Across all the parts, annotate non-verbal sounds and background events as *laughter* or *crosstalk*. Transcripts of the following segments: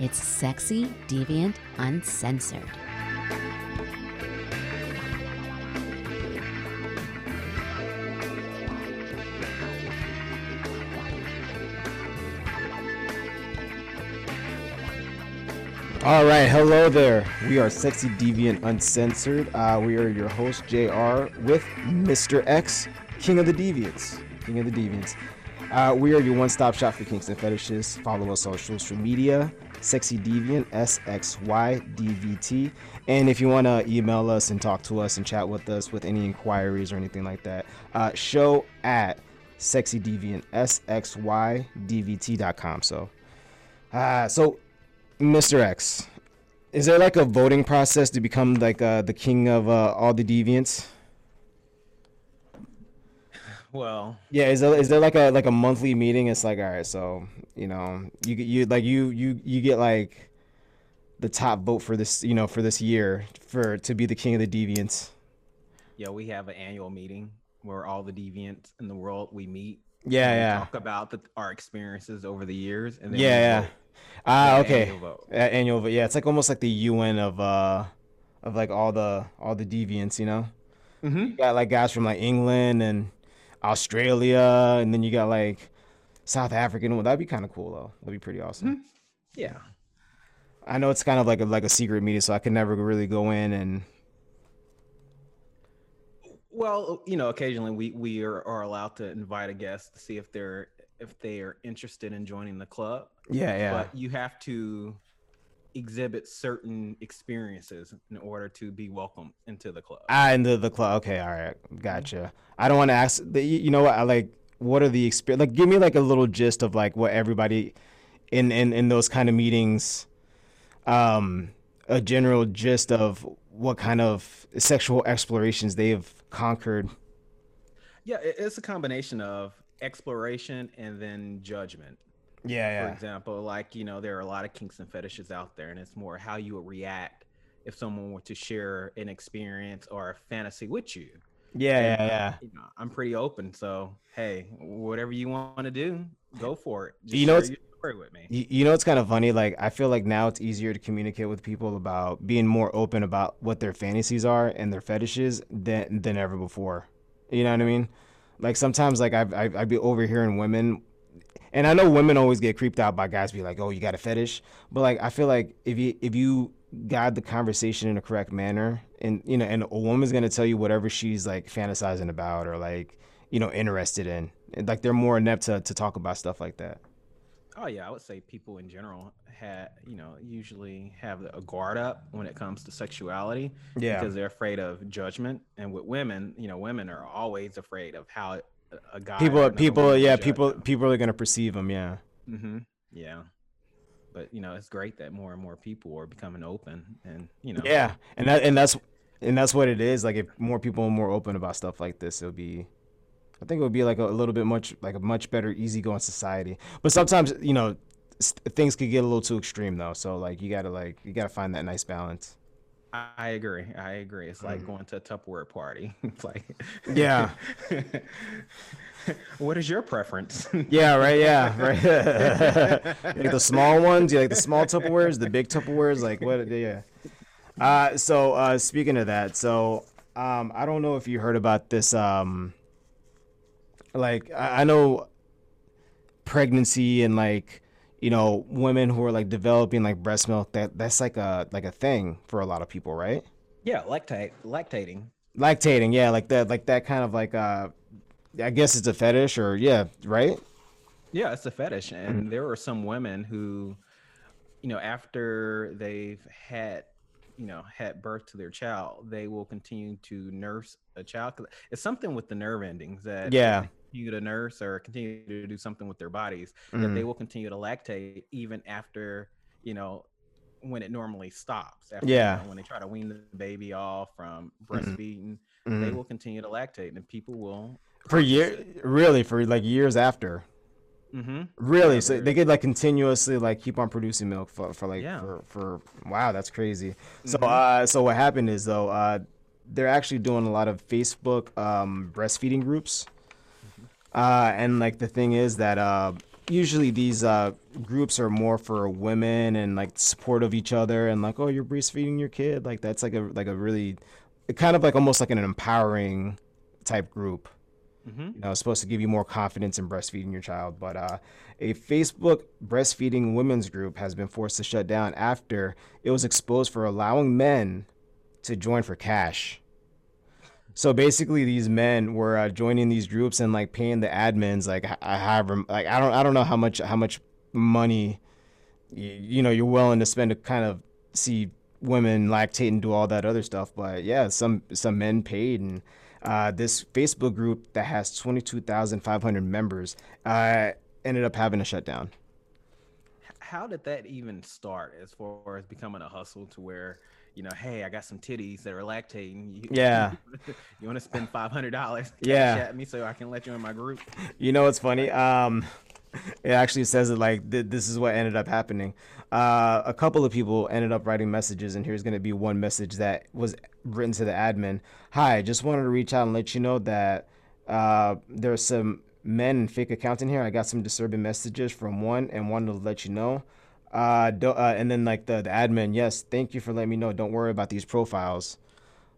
It's sexy, deviant, uncensored. All right, hello there. We are Sexy Deviant Uncensored. Uh, we are your host, JR, with Mr. X, King of the Deviants. King of the Deviants. Uh, we are your one stop shop for kinks and fetishes. Follow us on social media, Sexy Deviant, S X Y D V T. And if you want to email us and talk to us and chat with us with any inquiries or anything like that, uh, show at Sexy Deviant, S X Y D V T.com. So, uh, so Mr. X, is there like a voting process to become like uh, the king of uh, all the deviants? Well, Yeah, is there is there like a like a monthly meeting? It's like all right, so you know you get- you like you you you get like the top vote for this you know for this year for to be the king of the deviants. yeah, we have an annual meeting where all the deviants in the world we meet. Yeah, yeah. Talk about the, our experiences over the years, and then Yeah, yeah. Ah, Yeah, okay. annual vote. Uh, annual vote. Yeah, it's like almost like the UN of uh of like all the all the deviants, you know. Mhm. You got like guys from like England and Australia, and then you got like South African. Well, that'd be kind of cool though. That'd be pretty awesome. Hmm. Yeah. I know it's kind of like a like a secret meeting, so I can never really go in and Well, you know, occasionally we we are, are allowed to invite a guest to see if they're if they are interested in joining the club. yeah, yeah. But you have to exhibit certain experiences in order to be welcome into the club. Ah, into the club. Okay, all right, gotcha. I don't want to ask. The, you you know what? I like. What are the experience? Like, give me like a little gist of like what everybody in in in those kind of meetings. Um, a general gist of what kind of sexual explorations they have conquered. Yeah, it's a combination of exploration and then judgment. Yeah, For example, like you know, there are a lot of kinks and fetishes out there, and it's more how you would react if someone were to share an experience or a fantasy with you. yeah, And, yeah, yeah. You know, I'm pretty open, so hey, whatever you want to do, go for it. *laughs* Just You know, share it's- your story with me. You, you know it's kind of funny like i feel like now it's easier to communicate with people about being more open about what their fantasies are and their fetishes than than ever before you know what i mean like sometimes like i've i've, I've be overhearing women and i know women always get creeped out by guys be like oh you got a fetish but like i feel like if you if you guide the conversation in a correct manner and you know and a woman's gonna tell you whatever she's like fantasizing about or like you know interested in And, like they're more inept to, to talk about stuff like that Oh yeah, I would say people in general had you know usually have a guard up when it comes to sexuality yeah because they're afraid of judgment. And with women, you know, women are always afraid of how a- a guy. people people yeah people people are gonna perceive them yeah. Mm-hmm. Yeah, but you know, it's great that more and more people are becoming open, and you know, yeah and that and that's and that's what it is like if more people are more open about stuff like this it'll be i think it would be like a, little bit much like a much better easygoing society. But sometimes you know things could get a little too extreme though so like you gotta like you gotta find that nice balance I, agree. I agree. It's Mm. like going to a Tupperware party. *laughs* it's like, Yeah. *laughs* what is your preference? yeah right yeah right *laughs* like the small ones Do you like the small tupperwares the big tupperwares like what yeah uh so uh speaking of that so um i don't know if you heard about this um like i, I know pregnancy and like you know women who are like developing like breast milk that that's like a like a thing for a lot of people right yeah, lactate, lactating. lactating yeah like that like that kind of like uh i guess it's a fetish or yeah right Yeah, it's a fetish, and there are some women who, you know, after they've had, you know, had birth to their child, they will continue to nurse a child It's something with the nerve endings that Yeah. Continue to nurse or continue to do something with their bodies that Mhm. they will continue to lactate even after, you know, when it normally stops. After, Yeah. you know, when they try to wean the baby off from breastfeeding, they Mhm. will continue to lactate, and people will. for years, really for like years after Mm-hmm. Really? Yeah, so they could like continuously like keep on producing milk for, for like Yeah. for, for wow, that's crazy. So Mhm. uh so what happened is though, uh they're actually doing a lot of Facebook um breastfeeding groups. Uh and like the thing is that uh usually these uh, groups are more for women and like support of each other and like oh you're breastfeeding your kid like that's like a like a really kind of like almost like an empowering type group. Mm-hmm. You know, it's supposed to give you more confidence in breastfeeding your child. But uh, a Facebook breastfeeding women's group has been forced to shut down after it was exposed for allowing men to join for cash. So basically, these men were uh, joining these groups and like paying the admins like I have like I don't I don't know how much how much money you, you know you're willing to spend to kind of see women lactate and do all that other stuff. But yeah, some some men paid and uh, this Facebook group that has 22,500 members uh, ended up having to shut down. How did that even start as far as becoming a hustle to where, you know, hey, I got some titties that are lactating. You, *laughs* yeah. you want to spend $500? Yeah. At me so I can let you in my group. You know what's funny? Um, it actually says it like th- this is what ended up happening. Uh, a couple of people ended up writing messages, and here's going to be one message that was written to the admin. Hi, just wanted to reach out and let you know that uh, there's some men and fake accounts in here. I got some disturbing messages from one, and wanted to let you know. Uh, do, uh, and then like the, the admin, yes, thank you for letting me know. Don't worry about these profiles.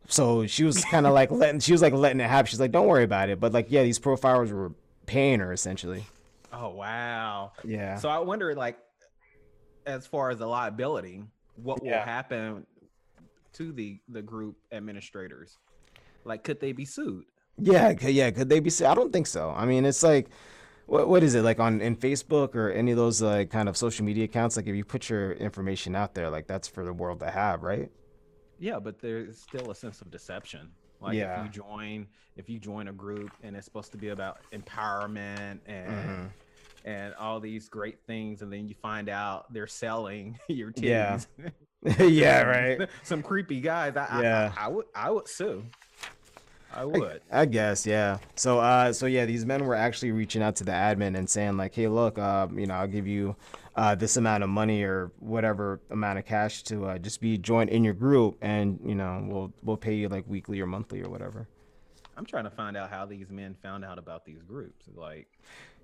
So she was kind of like *laughs* letting, she was like letting it happen. She's like, don't worry about it. But like, yeah, these profiles were paying her essentially. Oh wow. Yeah. So I wonder, like, as far as the liability, what will Yeah. happen to the the group administrators? Like, could they be sued? Yeah, yeah. Could they be? sued? I don't think so. I mean, it's like, what what is it like on in Facebook or any of those like kind of social media accounts? Like, if you put your information out there, like that's for the world to have, right? Yeah, but there's still a sense of deception. Like Yeah. if you join if you join a group and it's supposed to be about empowerment and Mhm. and all these great things and then you find out they're selling *laughs* your Yeah. titties. *laughs* yeah, right. *laughs* Some creepy guys. I, I- Yeah. I, I would I would sue. I would. I guess, yeah. So, uh, so yeah, these men were actually reaching out to the admin and saying like, "Hey, look, uh, you know, I'll give you uh, this amount of money or whatever amount of cash to uh, just be joined in your group, and you know, we'll we'll pay you like weekly or monthly or whatever." I'm trying to find out how these men found out about these groups. Like,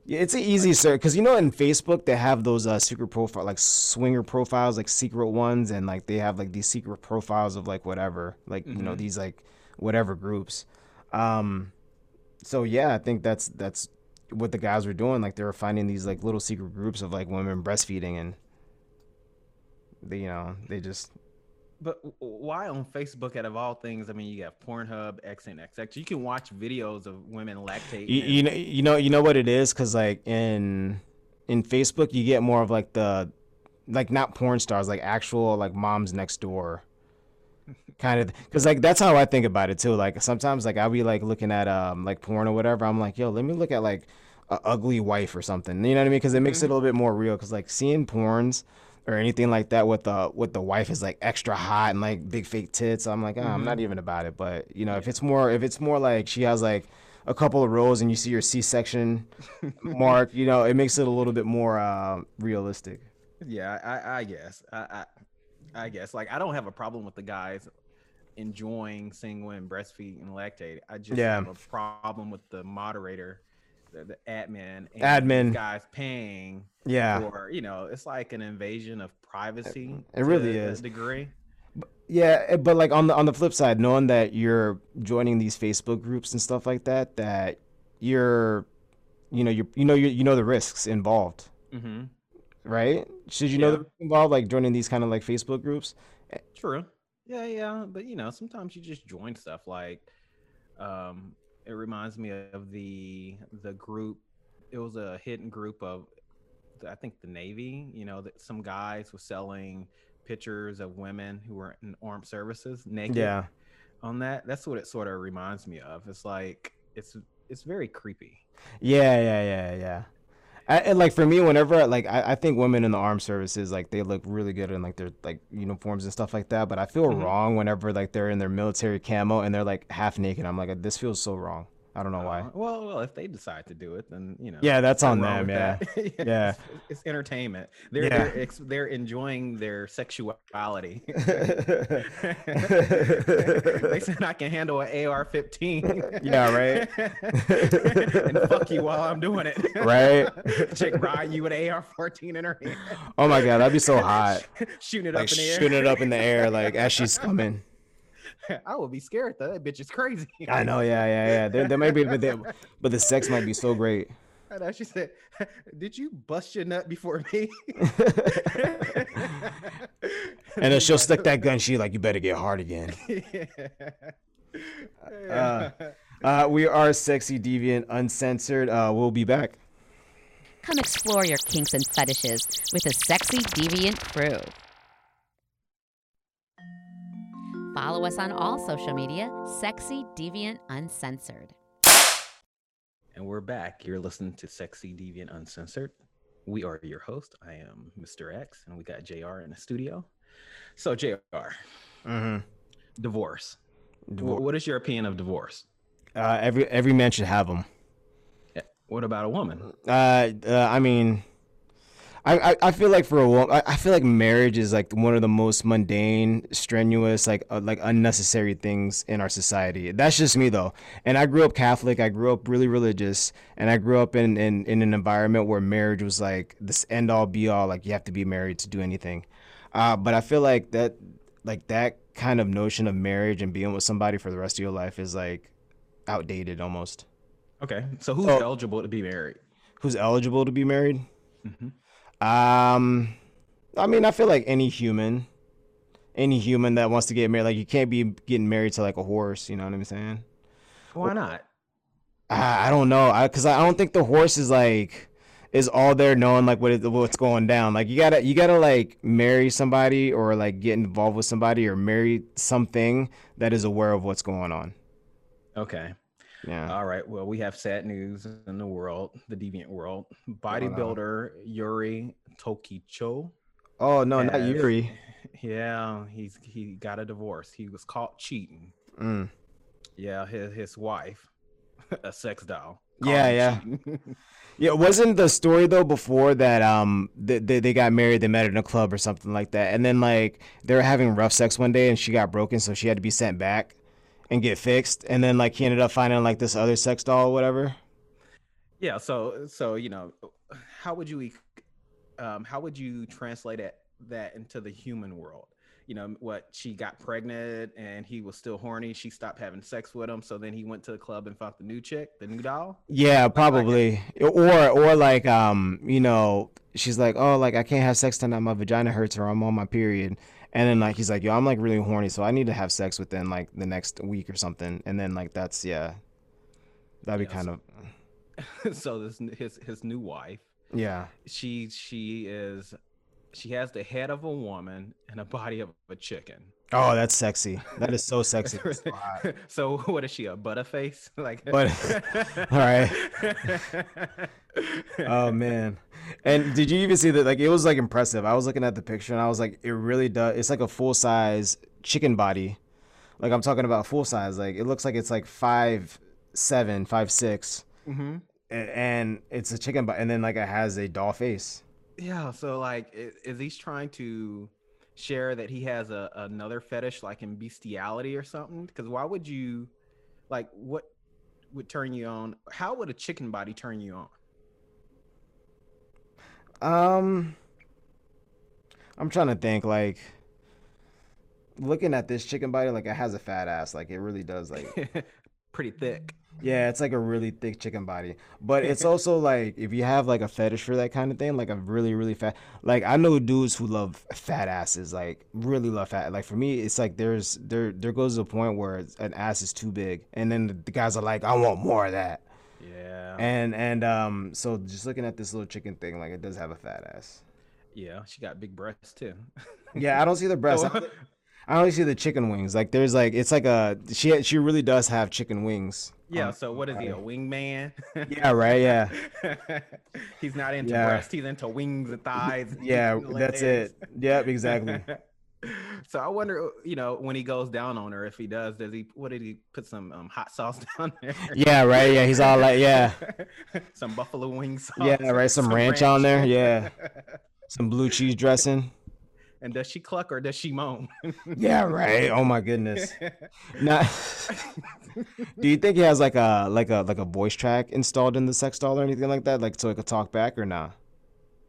Yeah, it's an easy search because you know in Facebook they have those uh, secret profile like swinger profiles, like secret ones, and like they have like these secret profiles of like whatever, like you know Mhm. these like whatever groups. Um, so yeah, I think that's that's what the guys were doing. Like they were finding these like little secret groups of like women breastfeeding, and they you know they just but why on Facebook out of all things? I mean, you got Pornhub, X and XNXX. You can watch videos of women lactating. you, and- you know you know you know what it is because like in in Facebook you get more of like the like not porn stars like actual like moms next door kind of because like that's how I think about it too like sometimes like I'll be like looking at um like porn or whatever I'm like yo let me look at like a ugly wife or something you know what I mean? Because it makes it a little bit more real because like seeing porns or anything like that with the with the wife is like extra hot and like big fake tits I'm like oh, I'm not even about it but you know if it's more if it's more like she has like a couple of rows and you see your C-section *laughs* mark you know it makes it a little bit more uh, realistic. Yeah, I, I guess. I, I, I guess. Like, I don't have a problem with the guys enjoying seeing women breastfeed and lactate. I just Yeah. have a problem with the moderator, the, the admin, and Admin. guys paying yeah for. You know, it's like an invasion of privacy. It really is. degree. Yeah, eh, but like on the on the flip side, knowing that you're joining these Facebook groups and stuff like that, that you're, you know, you you know you you know the risks involved, Mm-hmm. Right? Should you know the Yeah. involved, like joining these kind of like Facebook groups? True. Yeah, yeah, but you know, sometimes you just join stuff like um it reminds me of the the group it was a hidden group of I think the Navy, you know, that some guys were selling pictures of women who were in armed services naked Yeah, on that. That's what it sort of reminds me of. It's like it's it's very creepy. yeah, yeah, yeah, yeah. I, and like for me, whenever like I, I think women in the armed services like they look really good in like their like uniforms and stuff like that. But I feel Mhm. wrong whenever like they're in their military camo and they're like half naked. I'm like this feels so wrong. I don't know why. Uh, well, well, if they decide to do it, then you know. Yeah, that's on them. Yeah. that. *laughs* Yeah. it's, it's entertainment. They're Yeah. they're, ex- they're enjoying their sexuality. *laughs* *laughs* they said I can handle an AR-15. Yeah, right. and fuck you while I'm doing it. Right. Chick ride you with an AR-14 in her hand. oh my god, that'd be so hot. Shooting it Like up in the air. shooting it up in the air, like as she's coming. I would be scared though. That bitch is crazy. *laughs* I know, yeah, yeah, yeah. There, there might be, but, there, but the sex might be so great. *laughs* I know. She said, *laughs* "Did you bust your nut before me?" And then she'll stick that gun. She like, you better get hard again. Yeah. Uh, we are sexy, deviant, uncensored. Uh, we'll be back. Come explore your kinks and fetishes with a sexy deviant crew. Follow us on all social media, Sexy Deviant Uncensored. and we're back. You're listening to Sexy Deviant Uncensored. We are your host. I am Mr. X, and we got Jr. in the studio. So, Jr. Mm-hmm. Divorce. Wh- What is your opinion of divorce? Uh, every every man should have them. Eh, What about a woman? Uh, uh, I mean, I, I, I feel like for a woman, I, I feel like marriage is like one of the most mundane, strenuous, like uh, like unnecessary things in our society. That's just me though. And I grew up Catholic. I grew up really religious, and I grew up in in, in an environment where marriage was like this end all be all. Like you have to be married to do anything. Uh, but I feel like that like that kind of notion of marriage and being with somebody for the rest of your life is like outdated almost. Okay, so who's Oh. eligible to be married? Who's eligible to be married? Mhm. Um, I mean, I feel like any human, any human that wants to get married, like you can't be getting married to like a horse. You know what I'm saying? Why not? I, I don't know, I because I don't think the horse is like is all there knowing like what what's going down. Like you gotta you gotta like marry somebody or like get involved with somebody or marry something that is aware of what's going on. Okay. Yeah. All right. Well, we have sad news in the world, the deviant world. Bodybuilder Yuri Tolochko. oh no, not Yuri. *laughs* Yeah, he's he got a divorce. He was caught cheating. Mm. Yeah, his his wife, *laughs* a sex doll. Yeah, yeah. cheating. *laughs* Yeah, wasn't the story though before that um they, they, they got married, they met in a club or something like that, and then like they were having rough sex one day and she got broken, so she had to be sent back and get fixed, and then like he ended up finding like this other sex doll or whatever. yeah. So so you know, how would you um how would you translate it that into the human world? You know what? She got pregnant and he was still horny. She stopped having sex with him, so then he went to the club and found the new chick, the new doll. Yeah, probably. Or or like um you know she's like oh like I can't have sex tonight, my vagina hurts or I'm on my period. And then like he's like, yo, I'm like really horny, so I need to have sex within like the next week or something. And then like that's yeah, that'd be Yeah, kind so- of *laughs* so this his his new wife yeah. she she is she has the head of a woman and a body of a chicken Oh, that's sexy. That is so *laughs* sexy. So *laughs* so what is she a butterface like But- all right. Oh man. And did you even see that? Like it was like impressive. I was looking at the picture and I was like, it really does. It's like a full size chicken body. Like I'm talking about full size. Like it looks like it's like five seven, five six, hmm and it's a chicken body. And then like it has a doll face. yeah so like is he trying to share that he has a another fetish like in bestiality or something because why would you like what would turn you on how would a chicken body turn you on Um, I'm trying to think. Like looking at this chicken body, like it has a fat ass. Like it really does. Like *laughs* pretty thick Yeah, it's like a really thick chicken body. But it's *laughs* also like if you have like a fetish for that kind of thing, like a really, really fat like I know dudes who love fat asses, like really love fat. Like for me, it's like there's there there goes a point where an ass is too big and then the, the guys are like, I want more of that. Yeah And and um so just looking at this little chicken thing, like it does have a fat ass. yeah she got big breasts too *laughs* Yeah, I don't see the breast. I Oh. only- I only see the chicken wings. Like there's like it's like a she she really does have chicken wings. Yeah. on- So what is he, a wingman? *laughs* Yeah, right. Yeah. *laughs* he's not into Yeah. breasts. He's into wings and thighs. and Yeah, that's it. Yep, exactly. So I wonder, you know, when he goes down on her, if he does, does he? What did he put some um, hot sauce *laughs* down there? Yeah, right. Yeah, he's all like, yeah, *laughs* some buffalo wing sauce. yeah, right. Some, *laughs* ranch, on there. Yeah, some blue cheese dressing. and does she cluck or does she moan? Yeah, right. Oh my goodness. Now, do you think he has like a like a like a voice track installed in the sex doll or anything like that, like so it could talk back or not?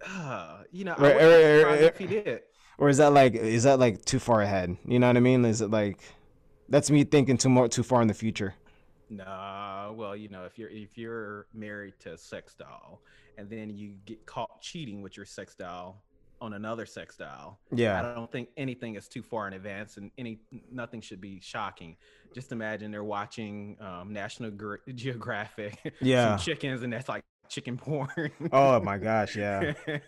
Uh, you know, I Right, wouldn't right, right, right. if he did. Or is that like is that like too far ahead? You know what I mean? Is it like that's me thinking too more too far in the future? Nah, well, you know, if you're if you're married to a sex doll and then you get caught cheating with your sex doll on another sex doll, yeah, I don't think anything is too far in advance, and any nothing should be shocking. Just imagine they're watching um, National Gre- *laughs* Geographic, Yeah. some chickens, and that's like chicken porn. Oh my *laughs* gosh, yeah. *laughs*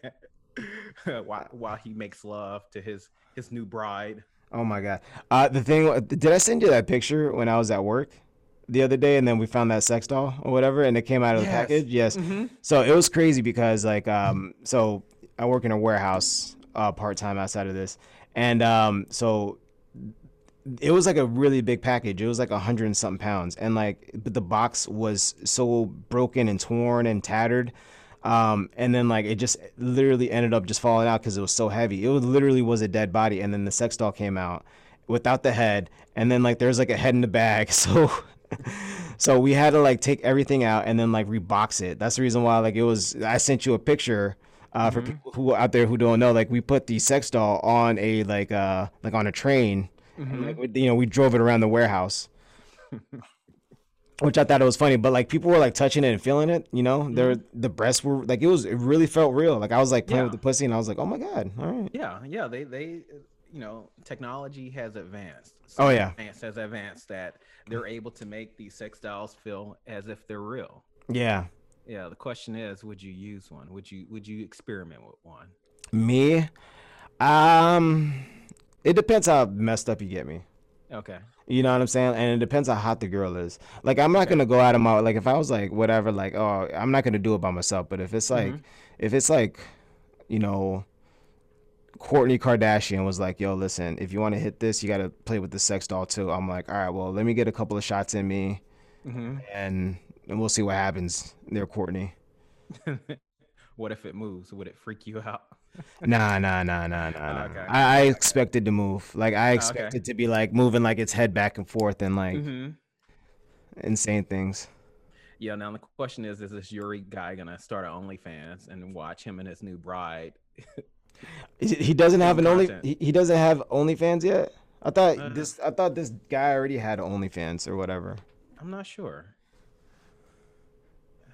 *laughs* while, while he makes love to his his new bride. Oh my god. Uh the thing did I send you that picture when I was at work the other day and then we found that sex doll or whatever and it came out of the package? Yes. Mhm. So it was crazy because like um so I work in a warehouse uh part time outside of this. And um so it was like a really big package. It was like a hundred and something pounds. And like but the box was so broken and torn and tattered. Um and then like it just literally ended up just falling out because it was so heavy. It was literally was a dead body and then the sex doll came out without the head and then like there's like a head in the bag. *laughs* So so we had to like take everything out and then like rebox it. That's the reason why like it was I sent you a picture uh, for people who out there who don't know like we put the sex doll on a like uh like on a train and, like, we- you know we drove it around the warehouse *laughs* which I thought it was funny but like people were like touching it and feeling it you know Their the breasts were like it was it really felt real like I was like playing with the pussy and I was like oh my god all right Yeah, yeah, they they you know, technology has advanced. Oh, yeah. advanced has advanced that they're able to make these sex dolls feel as if they're real. yeah Yeah, the question is, would you use one? Would you would you experiment with one? me um it depends how messed up you get me Okay. You know what I'm saying? And it depends how hot the girl is. Like I'm not gonna go out of my like if I was like whatever, like oh I'm not gonna do it by myself. But if it's like if it's like, you know, Kourtney Kardashian was like, yo, listen, if you want to hit this, you gotta play with the sex doll too. I'm like, all right, well, let me get a couple of shots in me, hmm and and we'll see what happens there, Kourtney. *laughs* what if it moves? Would it freak you out? Nah, nah, nah, nah, nah, nah. Okay. I, I expect it to move. Like I expect okay. to be like moving like its head back and forth and like hmm insane things. Yeah. Now the question is, is this Yuri guy gonna start an OnlyFans and watch him and his new bride? He- doesn't *laughs* have an only. He, he doesn't have OnlyFans yet. I thought Uh, this. I thought this guy already had OnlyFans or whatever. I'm not sure.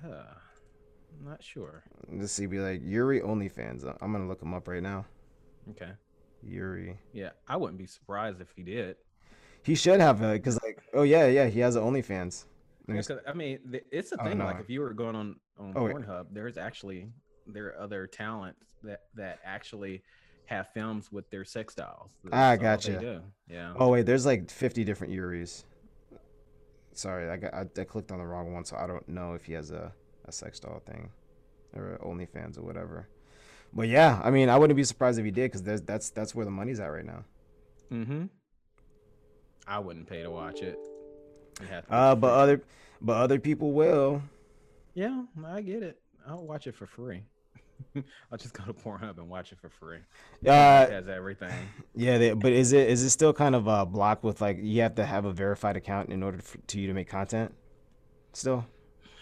Uh, I'm not sure. Let's see. Be like Yuri OnlyFans. Uh, I'm gonna look him up right now. Okay. Yuri. Yeah, I wouldn't be surprised if he did. He should have a because like oh yeah yeah he has an OnlyFans. Yeah, I mean, th- it's a Oh, thing. no. Like if you were going on on Oh, wait. Pornhub, there's actually there are other talents that that actually have films with their sex dolls. Ah, That's all gotcha. Yeah. Oh wait, there's like 50 different Yuris. Sorry, I got I, I clicked on the wrong one, so I don't know if he has a a sex doll thing or OnlyFans or whatever. But yeah, I mean, I wouldn't be surprised if he did because that's that's where the money's at right now. Mm-hmm. I wouldn't pay to watch it. Uh, but free. other but other people will. yeah, I get it. I'll watch it for free. *laughs* I'll just go to Pornhub and watch it for free. It Uh, has everything. *laughs* yeah, they, but is it is it still kind of uh blocked with like you have to have a verified account in order for, to you to make content? Still.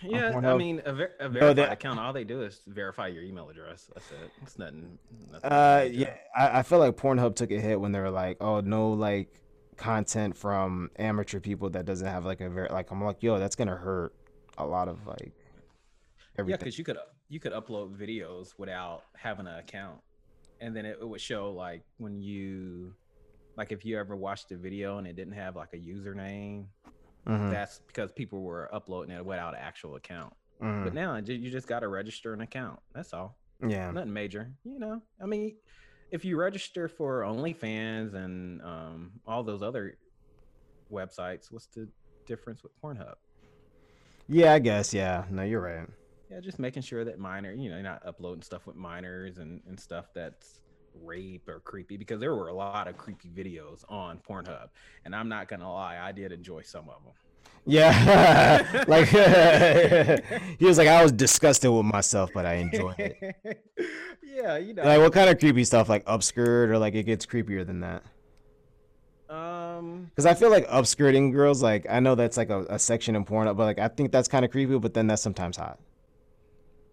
Yeah, I mean, a, ver- a No, verified they- account. All they do is verify your email address. That's it. It's nothing. nothing Uh, yeah, I, I feel like Pornhub took a hit when they were like, oh, no, like content from amateur people that doesn't have like a very like. I'm like, yo, that's gonna hurt a lot of like everything. Yeah, because you could you could upload videos without having an account, and then it, it would show like when you, like if you ever watched a video and it didn't have like a username, Mhm, that's because people were uploading it without an actual account. mhm. But now you just got to register an account. That's all. yeah, Nothing major. You know, I mean, if you register for OnlyFans and um, all those other websites, what's the difference with Pornhub? yeah, I guess, yeah. No, you're right. Yeah, just making sure that minor, you know, you're not uploading stuff with minors and, and stuff that's rape or creepy because there were a lot of creepy videos on Pornhub, and I'm not gonna lie, I did enjoy some of them. Yeah, *laughs* like *laughs* he was like, I was disgusted with myself, but I enjoyed it. *laughs* yeah, you know, Like, what kind of creepy stuff? Like upskirt, or like it gets creepier than that? um, Because I feel like upskirting girls, like I know that's like a, a section in porn, but like I think that's kind of creepy. But then that's sometimes hot.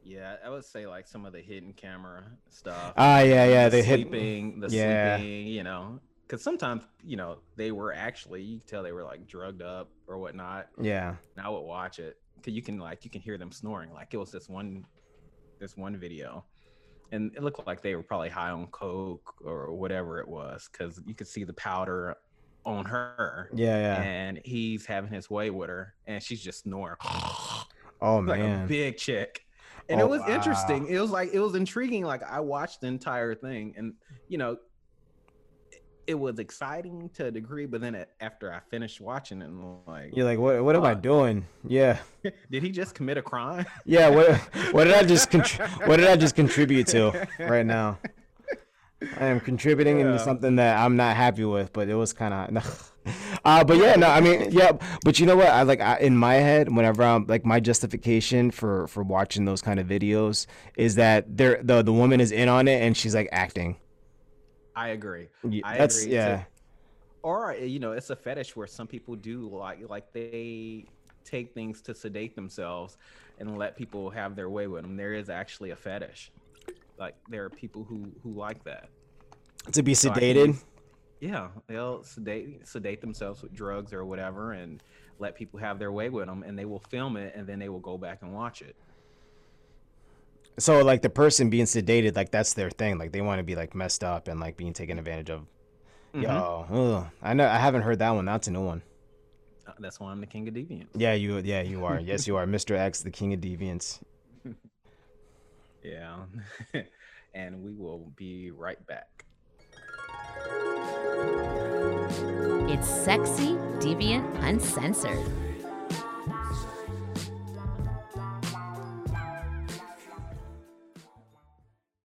Yeah, I would say like some of the hidden camera stuff. Ah, yeah, yeah, they hit. sleeping, the yeah. sleeping, you know, because sometimes you know they were actually you could tell they were like drugged up or whatnot. Yeah, And I would watch it because you can like you can hear them snoring. Like it was this one, this one video, and it looked like they were probably high on coke or whatever it was because you could see the powder on her. yeah, yeah. And he's having his way with her, and she's just snoring Oh *laughs* like a big chick. And Oh, it was wow. interesting. It was like it was intriguing. Like I watched the entire thing, and you know, it- it was exciting to a degree. But then it, after I finished watching it, I'm like, you're like, what? What am I Uh, doing? Yeah, *laughs* did he just commit a crime? yeah. What? *laughs* What did I just? Contr- what did I just contribute to right now? I am contributing Yeah. into something that I'm not happy with, but it was kind *laughs* of. Uh, but yeah, no, I mean, yeah, but you know what? I like I, in my head, whenever I'm like my justification for for watching those kind of videos is that they're the the woman is in on it and she's like acting. I agree. Y- I That's agree, yeah, Or you know, it's a fetish where some people do like like they take things to sedate themselves and let people have their way with them. There is actually a fetish. Like there are people who who like that. to be So sedated. use- Yeah, they'll sedate sedate themselves with drugs or whatever, and let people have their way with them, and they will film it, and then they will go back and watch it. So like the person being sedated, like that's their thing. Like they want to be like messed up and like being taken advantage of. Mhm. Yo, ugh. I know I haven't heard that one. That's a new one. Uh, That's why I'm the king of deviants. Yeah, you. Yeah, you are. yes, you are, Mr. X, the king of deviants. *laughs* Yeah, *laughs* and we will be right back. It's sexy, deviant, uncensored.